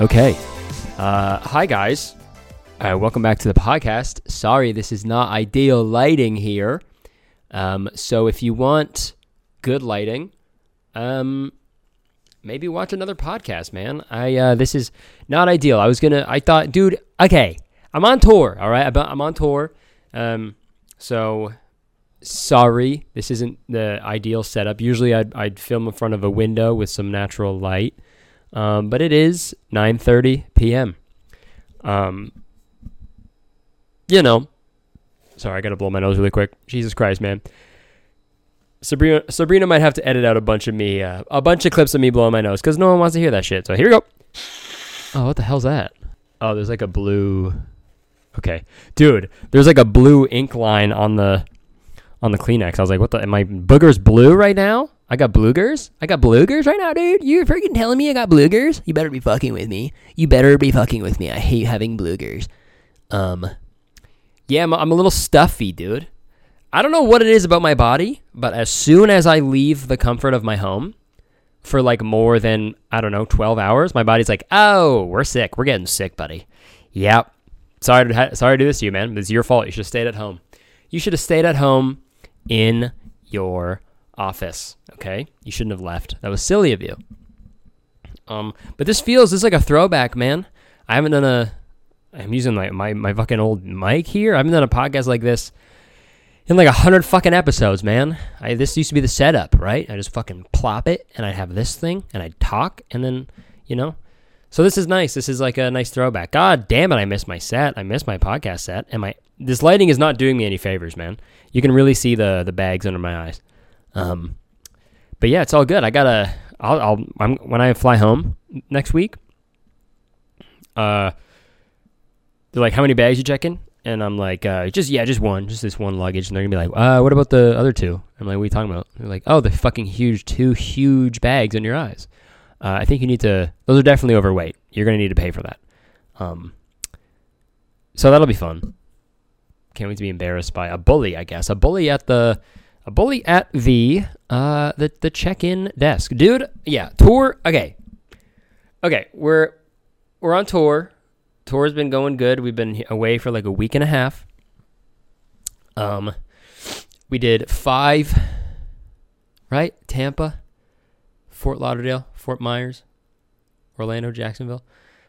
Okay. Uh, hi, guys. Uh, welcome back to the podcast. Sorry, this is not ideal lighting here. Um, so if you want good lighting, um, maybe watch another podcast, man. I uh, this is not ideal. I was gonna. I thought, dude. Okay, I'm on tour. All right, I'm- on tour. Um, so sorry, this isn't the ideal setup. Usually, I'd I'd film in front of a window with some natural light. Um, but it is 9:30 p.m. Um, you know, sorry, I gotta blow my nose really quick. Jesus Christ, man. Sabrina, Sabrina might have to edit out a bunch of me, uh, a bunch of clips of me blowing my nose because no one wants to hear that shit. So here we go. Oh, what the hell's that? Oh, there's like a blue. Okay, dude, there's like a blue ink line on the on the Kleenex. I was like, what the? Am my boogers blue right now? I got bloogers. I got bloogers right now, dude. You're freaking telling me I got bloogers? You better be fucking with me. You better be fucking with me. I hate having bloogers. Um, yeah, I'm, I'm a little stuffy, dude. I don't know what it is about my body, but as soon as I leave the comfort of my home for like more than I don't know 12 hours, my body's like, "Oh, we're sick. We're getting sick, buddy." Yep. Sorry to ha- sorry to do this to you, man. It's your fault. You should have stayed at home. You should have stayed at home in your office. Okay, you shouldn't have left. That was silly of you. Um, but this feels this is like a throwback, man. I haven't done a. I'm using my my, my fucking old mic here. I haven't done a podcast like this in like a hundred fucking episodes, man. I this used to be the setup, right? I just fucking plop it, and I'd have this thing, and I'd talk, and then you know. So this is nice. This is like a nice throwback. God damn it, I miss my set. I miss my podcast set, and my this lighting is not doing me any favors, man. You can really see the the bags under my eyes. Um, but yeah, it's all good. I gotta. I'll. I'll I'm, when I fly home next week. Uh, they're like, "How many bags you checking?" And I'm like, uh, "Just yeah, just one, just this one luggage." And they're gonna be like, "Uh, what about the other two? I'm like, "What are you talking about?" They're like, "Oh, the fucking huge two huge bags in your eyes." Uh, I think you need to. Those are definitely overweight. You're gonna need to pay for that. Um. So that'll be fun. Can't wait to be embarrassed by a bully. I guess a bully at the a bully at the uh the the check-in desk. Dude yeah tour okay. Okay we're we're on tour. Tour's been going good. We've been away for like a week and a half. Um we did five right? Tampa fort lauderdale fort myers orlando jacksonville.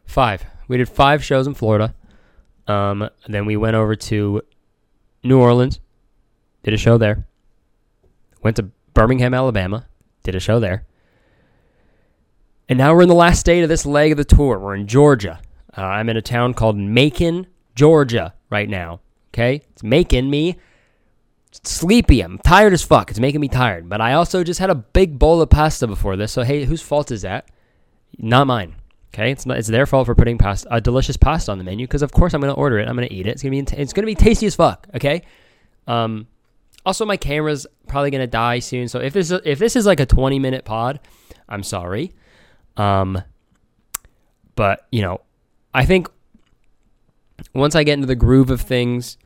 Five. We did five shows in florida. Um then we went over to new orleans did a show there went to Birmingham, Alabama, did a show there. And now we're in the last state of this leg of the tour. We're in Georgia. Uh, I'm in a town called Macon, Georgia right now. Okay? It's making me sleepy. I'm tired as fuck. It's making me tired. But I also just had a big bowl of pasta before this. So, hey, whose fault is that? Not mine. Okay? It's not, it's their fault for putting pasta, a delicious pasta on the menu because, of course, I'm going to order it. I'm going to eat it. It's to be it's to be tasty as fuck. Okay? Um, also, my camera's probably gonna die soon. So if this is, if this is like a 20 minute pod, I'm sorry. Um, but you know, I think once I get into the groove of things,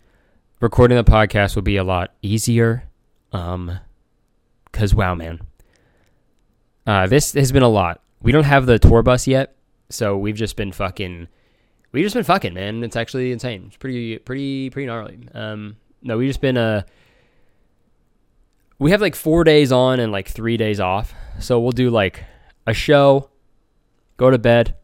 recording the podcast will be a lot easier. Um, cause wow, man, uh, this has been a lot. We don't have the tour bus yet, so we've just been fucking. We've just been fucking, man. It's actually insane. It's pretty, pretty, pretty gnarly. Um, no, we've just been uh we have like four days on and like three days off. So we'll do like a show, go to bed,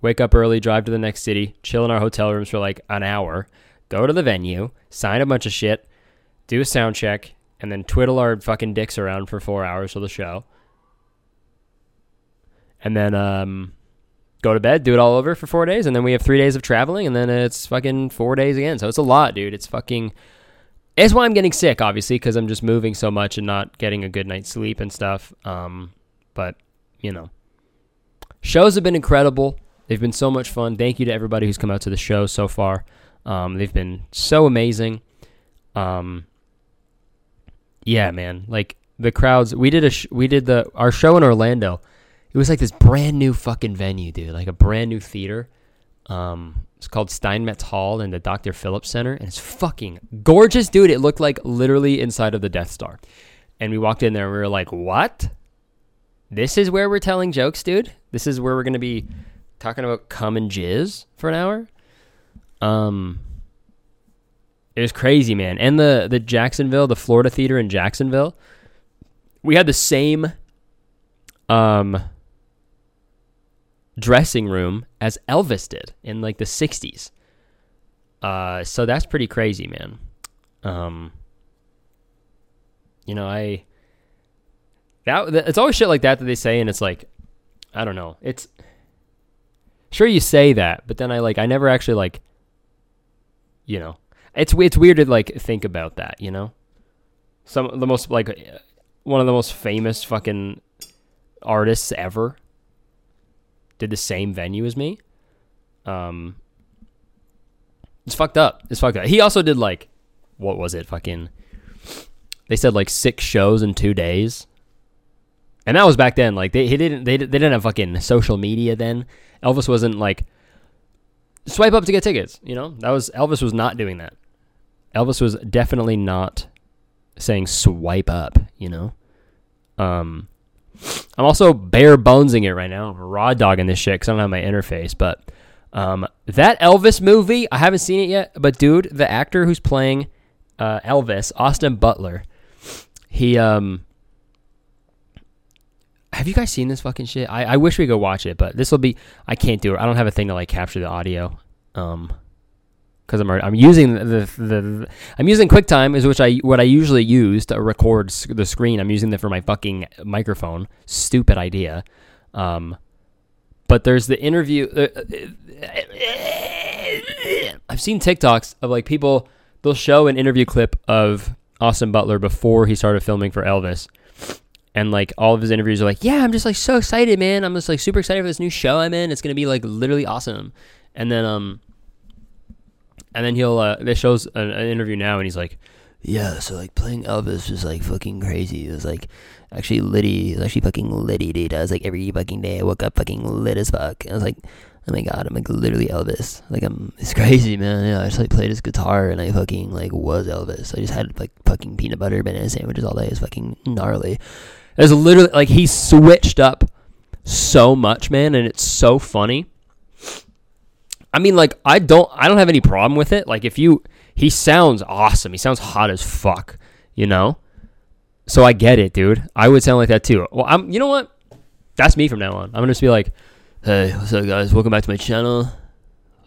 wake up early, drive to the next city, chill in our hotel rooms for like an hour, go to the venue, sign a bunch of shit, do a sound check, and then twiddle our fucking dicks around for four hours for the show. And then um, go to bed, do it all over for four days, and then we have three days of traveling, and then it's fucking four days again. So it's a lot, dude. It's fucking it's why I'm getting sick, obviously, because I'm just moving so much and not getting a good night's sleep and stuff. Um, but you know, shows have been incredible. They've been so much fun. Thank you to everybody who's come out to the show so far. Um, they've been so amazing. Um, yeah, man. Like the crowds. We did a sh- we did the our show in Orlando. It was like this brand new fucking venue, dude. Like a brand new theater. Um, it's called Steinmetz Hall in the Dr. Phillips Center, and it's fucking gorgeous, dude. It looked like literally inside of the Death Star. And we walked in there and we were like, "What? This is where we're telling jokes, dude. This is where we're gonna be talking about cum and jizz for an hour. Um, it was crazy, man. And the the Jacksonville, the Florida Theater in Jacksonville, we had the same um dressing room as Elvis did in like the '60s. Uh, so that's pretty crazy, man. Um, you know, I that it's always shit like that that they say, and it's like, I don't know. It's sure you say that, but then I like I never actually like, you know, it's it's weird to like think about that, you know. Some the most like one of the most famous fucking artists ever did the same venue as me. Um, it's fucked up. It's fucked up. He also did like, what was it? Fucking. They said like six shows in two days, and that was back then. Like they he didn't they, they didn't have fucking social media then. Elvis wasn't like swipe up to get tickets. You know that was Elvis was not doing that. Elvis was definitely not saying swipe up. You know, um, I'm also bare bonesing it right now. I'm raw dogging this shit because I don't have my interface. But um, that Elvis movie, I haven't seen it yet. But dude, the actor who's playing uh, Elvis, Austin Butler, he um. Have you guys seen this fucking shit? I, I wish we could watch it, but this will be. I can't do it. I don't have a thing to like capture the audio. Um, because I'm I'm using the, the, the, I'm using QuickTime is which I what I usually use to record the screen. I'm using that for my fucking microphone. Stupid idea. Um, but there's the interview. Uh, I've seen TikToks of like people. They'll show an interview clip of Austin Butler before he started filming for Elvis, and like all of his interviews are like, "Yeah, I'm just like so excited, man. I'm just like super excited for this new show I'm in. It's gonna be like literally awesome." And then um and then he'll uh, this shows an, an interview now, and he's like, "Yeah, so like playing Elvis was like fucking crazy. It was like actually litty. It was actually fucking litty, dude. I was like every fucking day I woke up fucking lit as fuck. I was like." Oh my god, I'm like literally Elvis. Like I'm, it's crazy, man. Yeah, I just like played his guitar and I fucking like was Elvis. I just had like fucking peanut butter banana sandwiches all day. It's fucking gnarly. It's literally like he switched up so much, man, and it's so funny. I mean, like I don't, I don't have any problem with it. Like if you, he sounds awesome. He sounds hot as fuck. You know. So I get it, dude. I would sound like that too. Well, I'm. You know what? That's me from now on. I'm gonna just be like, "Hey, what's up, guys? Welcome back to my channel."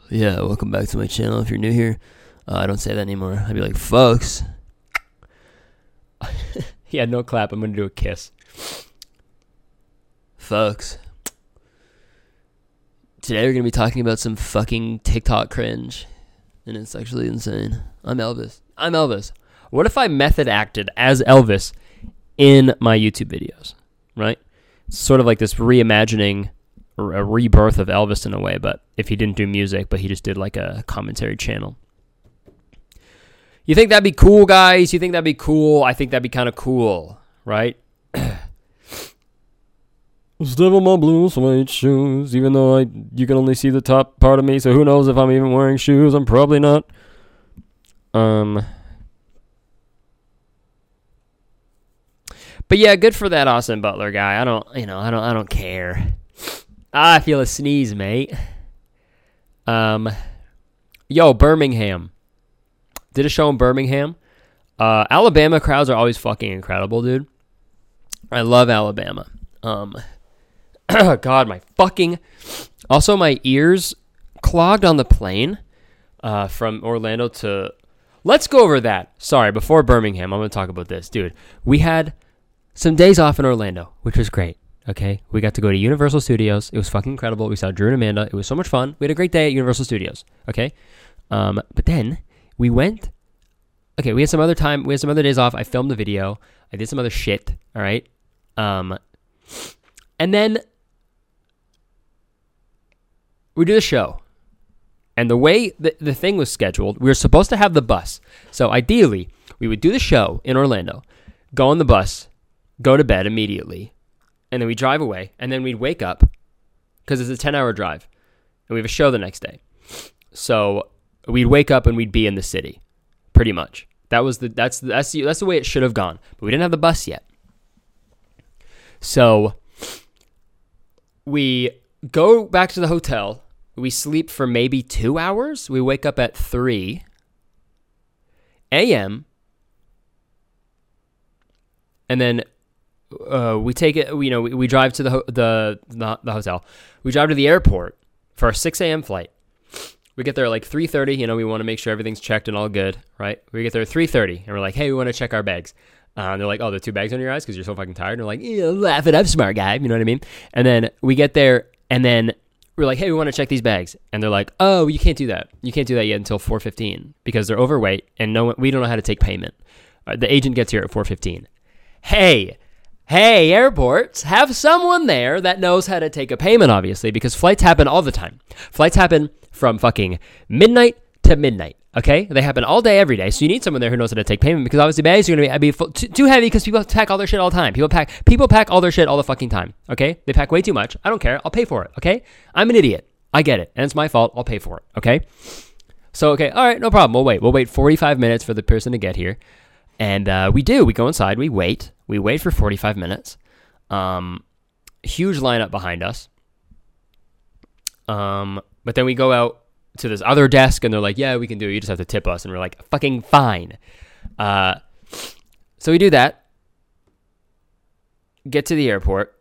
Yeah, welcome back to my channel. If you're new here, uh, I don't say that anymore. I'd be like, "Folks." yeah, no clap. I'm gonna do a kiss. Folks, Today we're to be talking about some fucking TikTok cringe. And it's actually insane. I'm Elvis. I'm Elvis. What if I method acted as Elvis in my YouTube videos? Right? It's sort of like this reimagining or a rebirth of Elvis in a way, but if he didn't do music, but he just did like a commentary channel. You think that'd be cool, guys? You think that'd be cool? I think that'd be kind of cool, right? Step on my blue suede shoes, even though I you can only see the top part of me, so who knows if I'm even wearing shoes? I'm probably not. Um. But yeah, good for that Austin Butler guy. I don't, you know, I don't, I don't care. Ah, I feel a sneeze, mate. Um, yo, Birmingham. Did a show in Birmingham. Uh, Alabama crowds are always fucking incredible, dude. I love Alabama. Um, God, my fucking. Also, my ears clogged on the plane uh, from Orlando to. Let's go over that. Sorry, before Birmingham, I'm going to talk about this. Dude, we had some days off in Orlando, which was great. Okay. We got to go to Universal Studios. It was fucking incredible. We saw Drew and Amanda. It was so much fun. We had a great day at Universal Studios. Okay. Um, but then we went. Okay, we had some other time. We had some other days off. I filmed the video. I did some other shit. All right. Um, and then we do the show. And the way the, the thing was scheduled, we were supposed to have the bus. So ideally, we would do the show in Orlando, go on the bus, go to bed immediately, and then we drive away, and then we'd wake up because it's a 10 hour drive, and we have a show the next day. So we'd wake up and we'd be in the city, pretty much. That was the that's that's the, that's the way it should have gone, but we didn't have the bus yet. So we go back to the hotel. We sleep for maybe two hours. We wake up at 3 a.m. And then uh, we take it, you know, we, we drive to the, ho- the, the, the hotel. We drive to the airport for our 6 a.m. flight. We get there at like 3.30. You know, we want to make sure everything's checked and all good, right? We get there at 3.30 and we're like, hey, we want to check our bags. Uh, and they're like, oh, the two bags on your eyes because you're so fucking tired. And they're like, yeah, laugh it up, smart guy. You know what I mean? And then we get there and then we're like, hey, we want to check these bags. And they're like, oh, you can't do that. You can't do that yet until 4.15 because they're overweight and no one, we don't know how to take payment. Uh, the agent gets here at 4.15. Hey, hey, airports, have someone there that knows how to take a payment, obviously, because flights happen all the time. Flights happen from fucking midnight to midnight. Okay, they happen all day, every day. So you need someone there who knows how to take payment because obviously bags are to be, be full, too, too heavy because people pack all their shit all the time. People pack people pack all their shit all the fucking time. Okay, they pack way too much. I don't care. I'll pay for it. Okay, I'm an idiot. I get it, and it's my fault. I'll pay for it. Okay. So okay, all right, no problem. We'll wait. We'll wait 45 minutes for the person to get here, and uh, we do. We go inside. We wait. We wait for 45 minutes. Um, huge lineup behind us. Um, but then we go out to this other desk and they're like, yeah, we can do it. You just have to tip us. And we're like, fucking fine. Uh, so we do that. Get to the airport.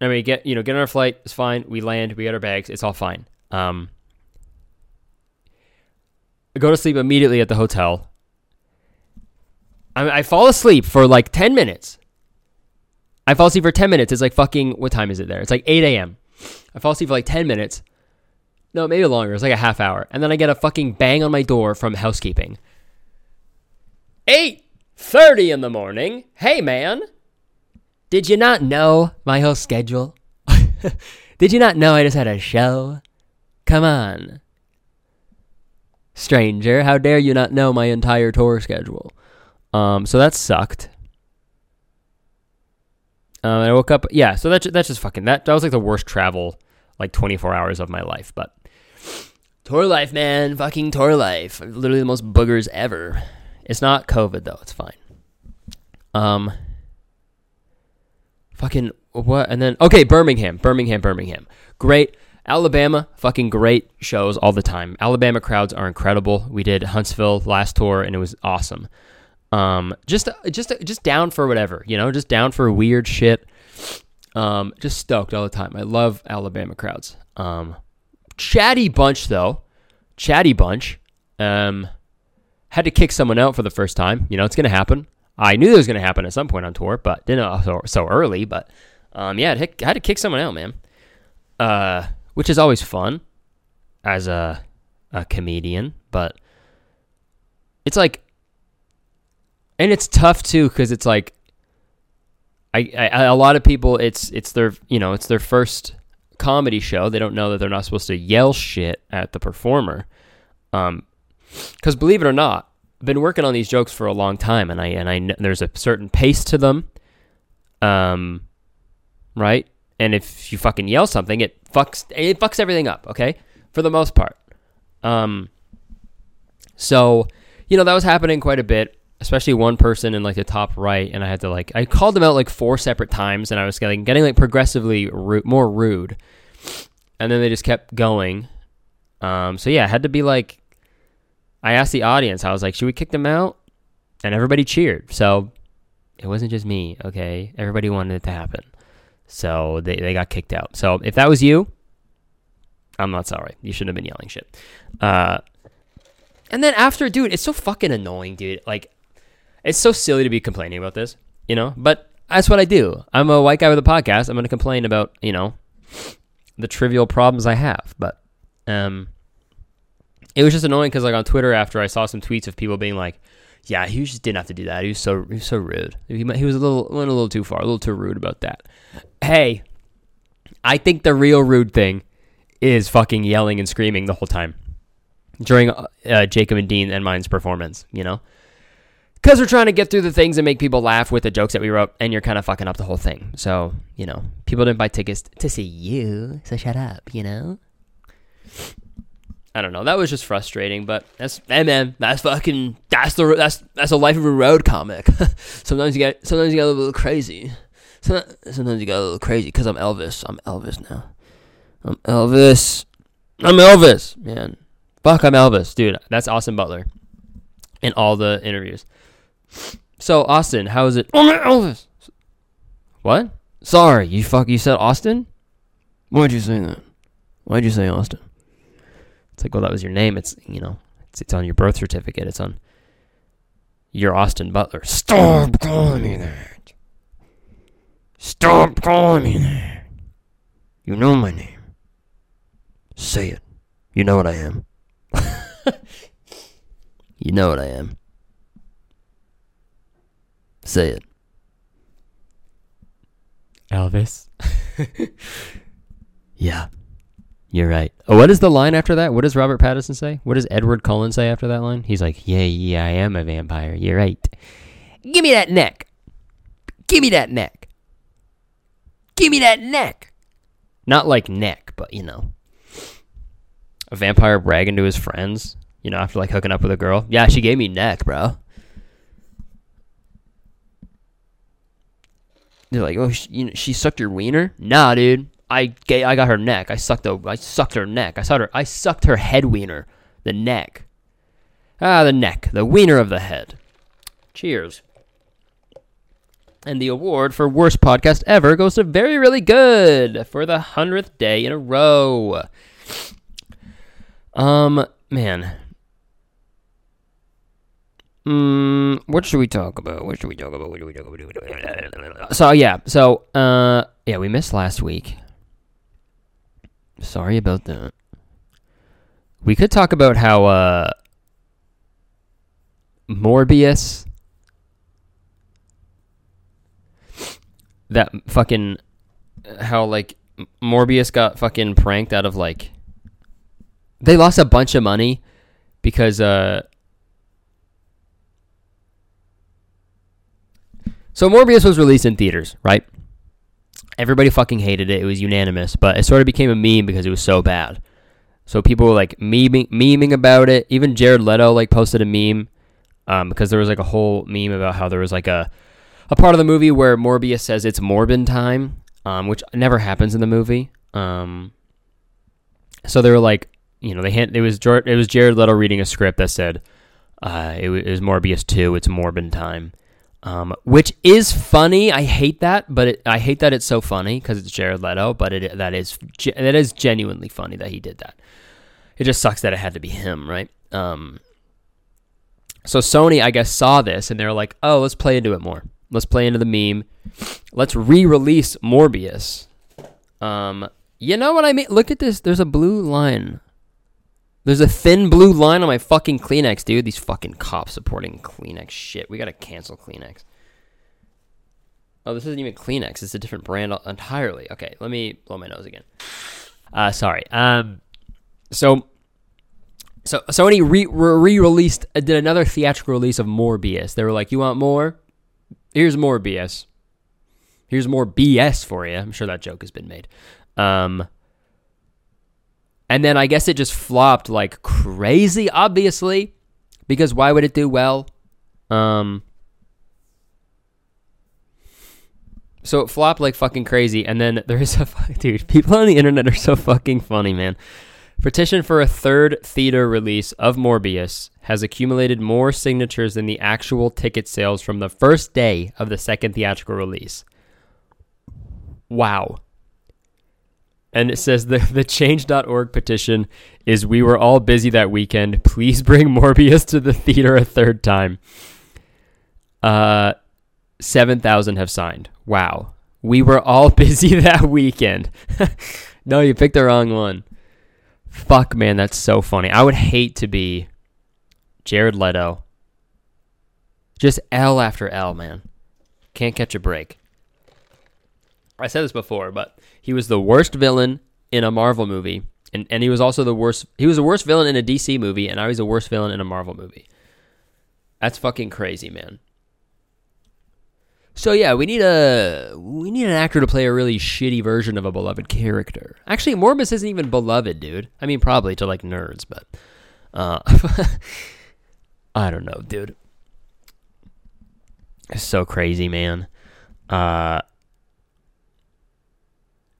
I mean, get you know, get on our flight. It's fine. We land. We get our bags. It's all fine. Um, go to sleep immediately at the hotel. I, I fall asleep for like ten minutes. I fall asleep for ten minutes. It's like fucking. What time is it there? It's like eight a.m. I fall asleep for like ten minutes. No, maybe longer. It's like a half hour. And then I get a fucking bang on my door from housekeeping. 8:30 in the morning. Hey man. Did you not know my whole schedule? Did you not know I just had a show? Come on. Stranger, how dare you not know my entire tour schedule? Um, so that sucked. Um, I woke up. Yeah, so that's that's just fucking that. That was like the worst travel, like 24 hours of my life. But Tour life, man. Fucking tour life. Literally the most boogers ever. It's not COVID though. It's fine. Um. Fucking what? And then okay, Birmingham, Birmingham, Birmingham. Great. Alabama, fucking great shows all the time. Alabama crowds are incredible. We did Huntsville last tour and it was awesome. Um, just just just down for whatever, you know, just down for weird shit. Um, just stoked all the time. I love Alabama crowds. Um, chatty bunch though. Chatty bunch. Um, had to kick someone out for the first time. You know, it's gonna happen. I knew it was gonna happen at some point on tour, but didn't know so, so early. But um, yeah, I had to kick someone out, man. Uh, which is always fun as a a comedian, but it's like, and it's tough too because it's like, I, I a lot of people it's it's their you know it's their first comedy show, they don't know that they're not supposed to yell shit at the performer. Um, because believe it or not, I've been working on these jokes for a long time, and I and I there's a certain pace to them. Um, right, and if you fucking yell something, it fucks it fucks everything up. Okay, for the most part. Um, so you know that was happening quite a bit especially one person in like the top right, and I had to like I called them out like four separate times, and I was getting getting like progressively more rude, and then they just kept going. Um, so yeah, I had to be like, I asked the audience, I was like, should we kick them out? And everybody cheered. So it wasn't just me, okay? Everybody wanted it to happen. So they, they got kicked out. So if that was you, I'm not sorry. You shouldn't have been yelling shit. Uh, and then after, dude, it's so fucking annoying, dude. Like, it's so silly to be complaining about this, you know, but that's what I do. I'm a white guy with a podcast. I'm going to complain about, you know, the trivial problems I have. But um, it was just annoying because, like, on Twitter, after I saw some tweets of people being like, yeah, he just didn't have to do that. He was so he was so rude. He, he was a little went a little too far, a little too rude about that. Hey, I think the real rude thing is fucking yelling and screaming the whole time during uh, Jacob and Dean and mine's performance. You know, because we're trying to get through the things and make people laugh with the jokes that we wrote, and you're kind of fucking up the whole thing. So, you know, people didn't buy tickets to see you, so shut up, you know? I don't know. That was just frustrating, but that's hey man, that's fucking that's the that's that's the life of a road comic. sometimes you get sometimes you get a little crazy. Sometimes you get a little crazy because I'm Elvis. I'm Elvis now. I'm Elvis. I'm Elvis, man. Fuck, I'm Elvis, dude. That's Austin Butler in all the interviews. So Austin, how is it? Oh, I'm Elvis. What? Sorry, you fuck. You said Austin. Why'd you say that? Why'd you say Austin? It's like, well, that was your name. It's you know, it's it's on your birth certificate. It's on. You're Austin Butler. Stop calling me that. Stop calling me that. You know my name. Say it. You know what I am. you know what I am. Say it. Elvis. yeah. You're right. Oh, what is the line after that? What does Robert Pattinson say? What does Edward Cullen say after that line? He's like, "Yeah, yeah, I am a vampire. You're right. Give me that neck. Give me that neck. Give me that neck." Not like neck, but you know, a vampire bragging to his friends. You know, after like hooking up with a girl. Yeah, she gave me neck, bro. They're like, "Oh, she, you know, she sucked your wiener." Nah, dude. I gay, I got her neck. I sucked the I sucked her neck. I saw her I sucked her head wiener. The neck. Ah, the neck. The wiener of the head. Cheers. And the award for worst podcast ever goes to Very Really Good for the hundredth day in a row. Um, man. Mm, what should we talk about? What should we talk about? What should we talk about? So yeah, so uh, yeah, we missed last week. Sorry about that. We could talk about how uh Morbius that fucking how like Morbius got fucking pranked out of like they lost a bunch of money because uh So Morbius was released in theaters, right? Everybody fucking hated it. It was unanimous, but it sort of became a meme because it was so bad. So people were like memeing, memeing about it. Even Jared Leto like posted a meme um, because there was like a whole meme about how there was like a a part of the movie where Morbius says it's Morbin time, um, which never happens in the movie. Um, so they were like, you know, they had, it was it was Jared Leto reading a script that said uh, it, was, it was Morbius two. It's Morbin time um, which is funny. I hate that, but it, I hate that it's so funny because it's Jared Leto. But it that is that is genuinely funny that he did that. It just sucks that it had to be him, right? Um, so Sony, I guess, saw this and they're like, "Oh, let's play into it more. Let's play into the meme. Let's re-release Morbius." Um, you know what I mean? Look at this. There's a blue line there's a thin blue line on my fucking Kleenex, dude. These fucking cops supporting Kleenex shit. We gotta cancel Kleenex. Oh, this isn't even Kleenex. It's a different brand entirely. Okay, let me blow my nose again. Uh, sorry. Um, so, so Sony re released uh, did another theatrical release of more BS. They were like, "You want more? Here's more BS. Here's more BS for you." I'm sure that joke has been made. Um, and then I guess it just flopped like crazy, obviously, because why would it do well? Um, so it flopped like fucking crazy, and then there is a dude. People on the internet are so fucking funny, man. Petition for a third theater release of Morbius has accumulated more signatures than the actual ticket sales from the first day of the second theatrical release. Wow and it says the the change.org petition is we were all busy that weekend. Please bring Morbius to the theater a third time. Uh 7,000 have signed. Wow. We were all busy that weekend. no, you picked the wrong one. Fuck, man, that's so funny. I would hate to be Jared Leto. Just L after L, man. Can't catch a break. I said this before, but he was the worst villain in a Marvel movie, and, and he was also the worst. He was the worst villain in a DC movie, and now he's the worst villain in a Marvel movie. That's fucking crazy, man. So yeah, we need a we need an actor to play a really shitty version of a beloved character. Actually, Morbius isn't even beloved, dude. I mean, probably to like nerds, but uh, I don't know, dude. It's so crazy, man. Uh,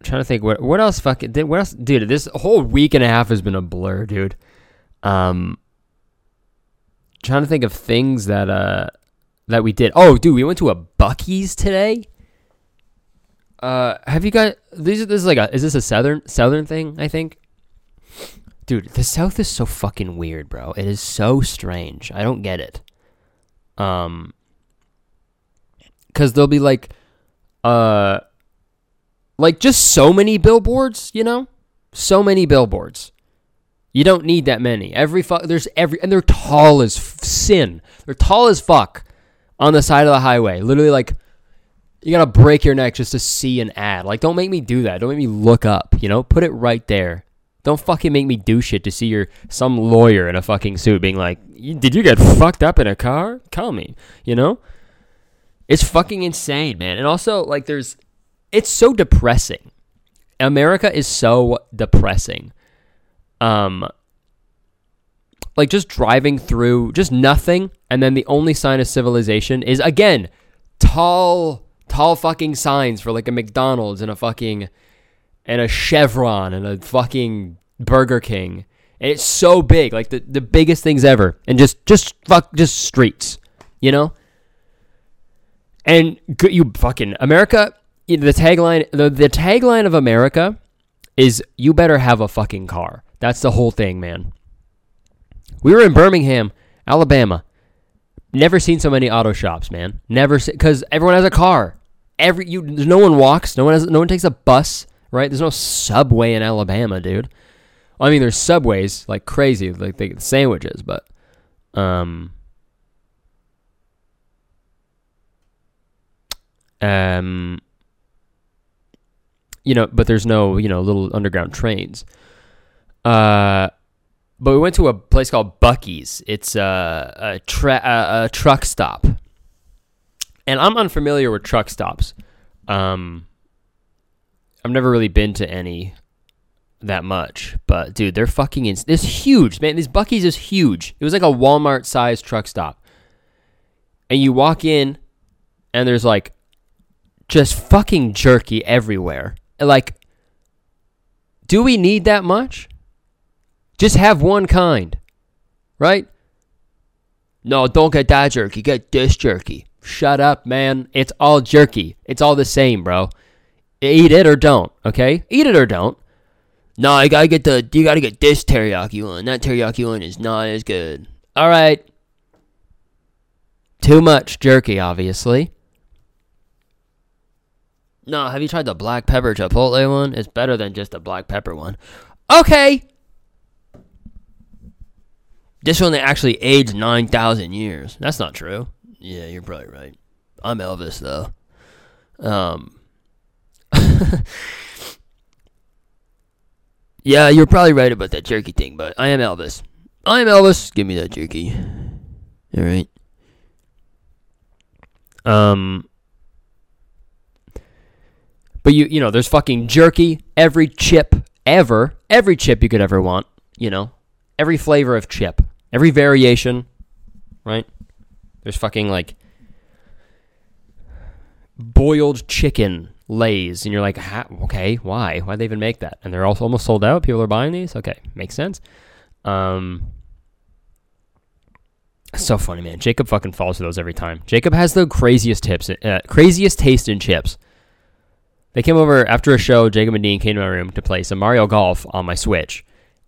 trying to think what what else fucking did what else dude this whole week and a half has been a blur dude. Um trying to think of things that uh that we did. Oh dude we went to a Buc-ee's today. Uh have you got these this is like a is this a southern southern thing i think? Dude the south is so fucking weird bro. It is so strange. I don't get it. Um because there'll be like uh like just so many billboards, you know? So many billboards. You don't need that many. Every fuck there's every and they're tall as f- sin. They're tall as fuck on the side of the highway. Literally like you got to break your neck just to see an ad. Like don't make me do that. Don't make me look up, you know? Put it right there. Don't fucking make me do shit to see your some lawyer in a fucking suit being like, "Did you get fucked up in a car? Call me." You know? It's fucking insane, man. And also like there's it's so depressing. America is so depressing. Um like just driving through just nothing and then the only sign of civilization is again tall tall fucking signs for like a McDonald's and a fucking and a Chevron and a fucking Burger King. And it's so big, like the, the biggest things ever. And just just fuck just streets, you know? And you fucking America the tagline the, the tagline of America is you better have a fucking car. That's the whole thing, man. We were in Birmingham, Alabama. Never seen so many auto shops, man. Never because everyone has a car. Every you, no one walks. No one has. No one takes a bus. Right? There's no subway in Alabama, dude. I mean, there's subways like crazy, like they get sandwiches, but um, um, you know, but there's no, you know, little underground trains. Uh, but we went to a place called Buc-ee's. It's a, a, tra- a, a truck stop. And I'm unfamiliar with truck stops. Um, I've never really been to any that much, but dude, they're fucking in. It's huge, man. This Buc-ee's is huge. It was like a Walmart sized truck stop. And you walk in, and there's like just fucking jerky everywhere. Like, do we need that much? Just have one kind, right? No, don't get that jerky. Get this jerky. Shut up, man. It's all jerky. It's all the same, bro. Eat it or don't, okay? Eat it or don't. No, I gotta get the. You gotta get this teriyaki one. That teriyaki one is not as good. All right. Too much jerky, obviously. No, have you tried the black pepper chipotle one? It's better than just the black pepper one. Okay. This one they actually aged 9,000 years. That's not true. Yeah, you're probably right. I'm Elvis though. Um Yeah, you're probably right about that jerky thing, but I am Elvis. I am Elvis. Give me that jerky. All right. Um but you you know, there's fucking jerky, every chip ever, every chip you could ever want, you know. Every flavor of chip, every variation, right? There's fucking like boiled chicken lays and you're like, okay, why? Why'd they even make that? And they're also almost sold out. People are buying these. Okay, makes sense. Um, so funny, man. Jacob fucking falls for those every time. Jacob has the craziest tips, uh, craziest taste in chips. They came over after a show. Jacob and Dean came to my room to play some Mario Golf on my Switch,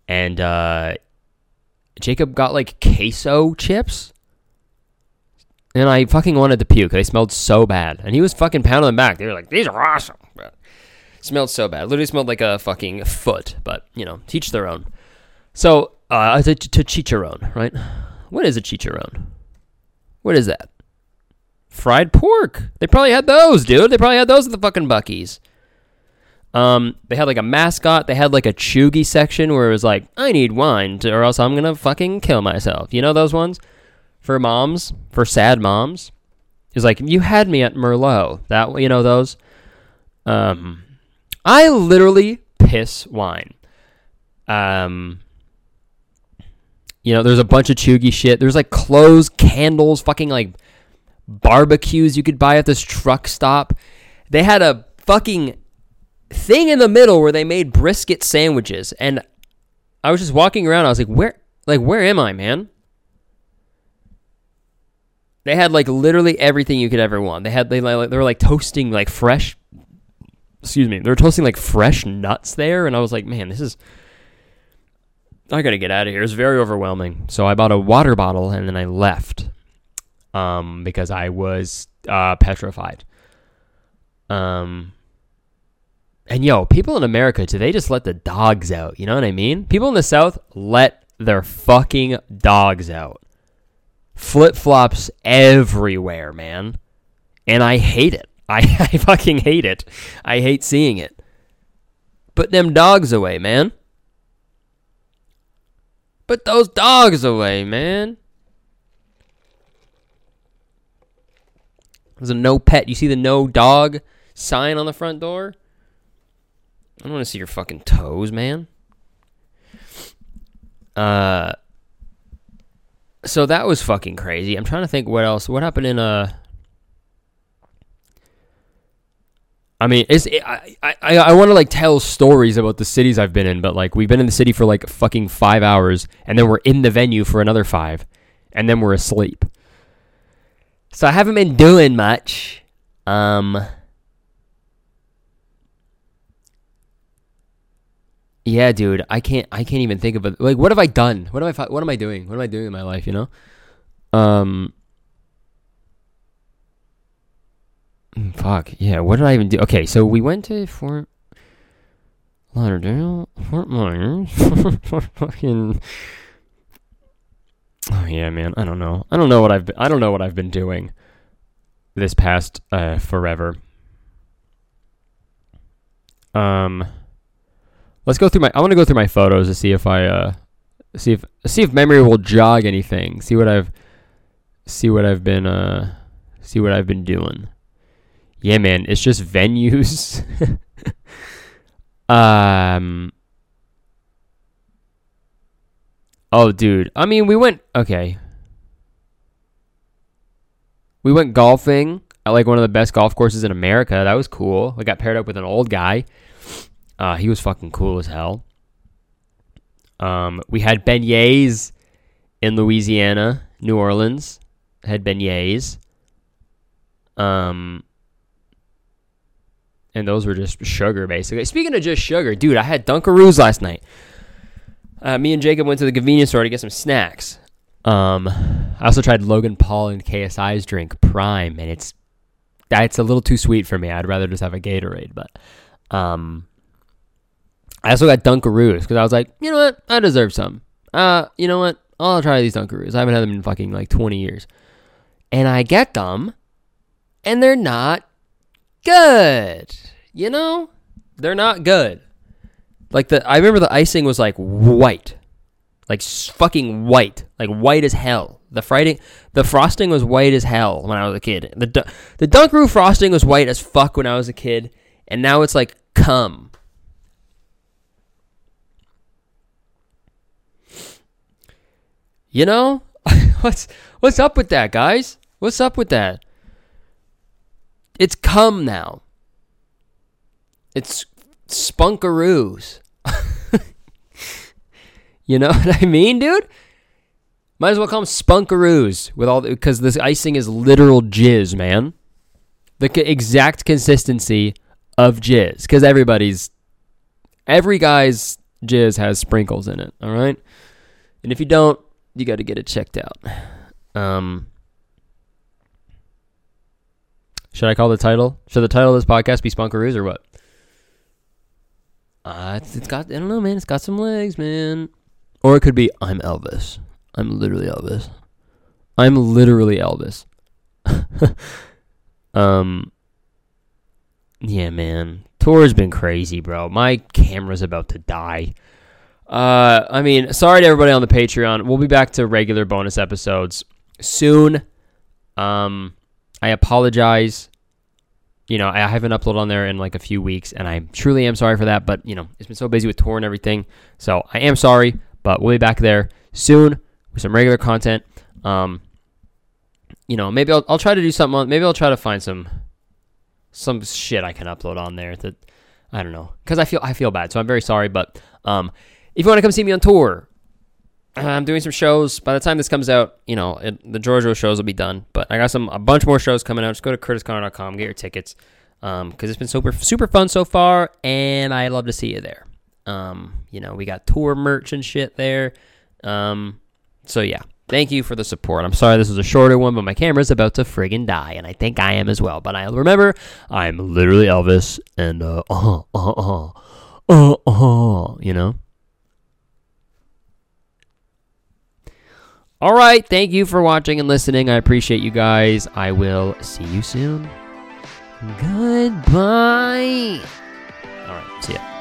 and uh, Jacob got like queso chips, and I fucking wanted to puke. They smelled so bad, and he was fucking pounding them back. They were like, "These are awesome." But smelled so bad. Literally smelled like a fucking foot. But you know, teach their own. So uh, to, to chicharron, right? What is a chicharron? What is that? Fried pork. They probably had those, dude. They probably had those at the fucking Buc-ee's. Um, they had like a mascot. They had like a chuggy section where it was like, I need wine, to, or else I'm gonna fucking kill myself. You know those ones for moms, for sad moms. It's like you had me at Merlot. That you know those. Um, I literally piss wine. Um, you know, there's a bunch of chuggy shit. There's like clothes, candles, fucking like barbecues you could buy at this truck stop. They had a fucking thing in the middle where they made brisket sandwiches. And I was just walking around. I was like where like where am I man? They had like literally everything you could ever want. They had they like they were like toasting like fresh excuse me they were toasting like fresh nuts there. And I was like man this is I gotta get out of here. It's very overwhelming. So I bought a water bottle and then I left um because I was uh petrified um and yo, people in America, do they just let the dogs out? You know what I mean? People in the South let their fucking dogs out. Flip flops everywhere, man. And I hate it. I, I fucking hate it. I hate seeing it. Put them dogs away, man. Put those dogs away, man. There's a no pet. You see the no dog sign on the front door? I don't want to see your fucking toes, man. Uh so that was fucking crazy. I'm trying to think what else. What happened in uh I mean, it's it, I I I want to like tell stories about the cities I've been in, but like we've been in the city for like fucking 5 hours and then we're in the venue for another 5 and then we're asleep. So I haven't been doing much. Um Yeah, dude, I can't. I can't even think of it. Like, what have I done? What have I? What am I doing? What am I doing in my life? You know. Um. mm, Fuck yeah! What did I even do? Okay, so we went to Fort Lauderdale, Fort Myers, fucking. Oh yeah, man. I don't know. I don't know what I've. Been, I don't know what I've been doing this past uh, forever. Um. Let's go through my. I want to go through my photos to see if I uh, see if see if memory will jog anything. See what I've see what I've been uh see what I've been doing. Yeah, man, it's just venues. um. Oh, dude. I mean, we went okay. We went golfing at like one of the best golf courses in America. That was cool. We got paired up with an old guy. Uh, he was fucking cool as hell. Um, we had beignets in Louisiana, New Orleans. Had beignets. Um, and those were just sugar, basically. Speaking of just sugar, dude, I had Dunkaroos last night. Uh, me and Jacob went to the convenience store to get some snacks. Um, I also tried Logan Paul and KSI's drink Prime, and it's that's a little too sweet for me. I'd rather just have a Gatorade, but um, I also got Dunkaroos because I was like, you know what, I deserve some. Uh, you know what, I'll try these Dunkaroos. I haven't had them in fucking like 20 years, and I get them, and they're not good. You know, they're not good. Like the, I remember the icing was like white, like fucking white, like white as hell. The frosting, the frosting was white as hell when I was a kid. The the Dunkaroo frosting was white as fuck when I was a kid, and now it's like cum. You know? what's what's up with that, guys? What's up with that? It's cum now. It's spunkaroos. you know what I mean, dude? Might as well call them spunkaroos with all because this icing is literal jizz, man. The exact consistency of jizz because everybody's every guy's jizz has sprinkles in it. All right, and if you don't, you got to get it checked out. Um, should I call the title? Should the title of this podcast be Spunkaroos or what? Uh, it's, it's got I don't know, man. It's got some legs, man. Or it could be I'm Elvis. I'm literally Elvis. I'm literally Elvis. um. Yeah, man. Tour's been crazy, bro. My camera's about to die. Uh, I mean, sorry to everybody on the Patreon. We'll be back to regular bonus episodes soon. Um, I apologize. You know, I haven't uploaded on there in like a few weeks, and I truly am sorry for that. But you know, it's been so busy with tour and everything, so I am sorry. But we'll be back there soon with some regular content. Um, you know, maybe I'll, I'll try to do something. On, maybe I'll try to find some some shit I can upload on there that I don't know because I feel I feel bad, so I'm very sorry. But um, if you want to come see me on tour, I'm doing some shows. By the time this comes out, you know it, the Georgia shows will be done. But I got some a bunch more shows coming out. Just go to curtisconnor.com, get your tickets, because um, it's been super super fun so far, and I love to see you there. Um, you know we got tour merch and shit there. Um, so yeah, thank you for the support. I'm sorry this was a shorter one, but my camera's about to friggin' die, and I think I am as well. But I remember I'm literally Elvis, and uh, uh, uh, uh, uh, uh, you know. All right, thank you for watching and listening. I appreciate you guys. I will see you soon. Goodbye. All right, see ya.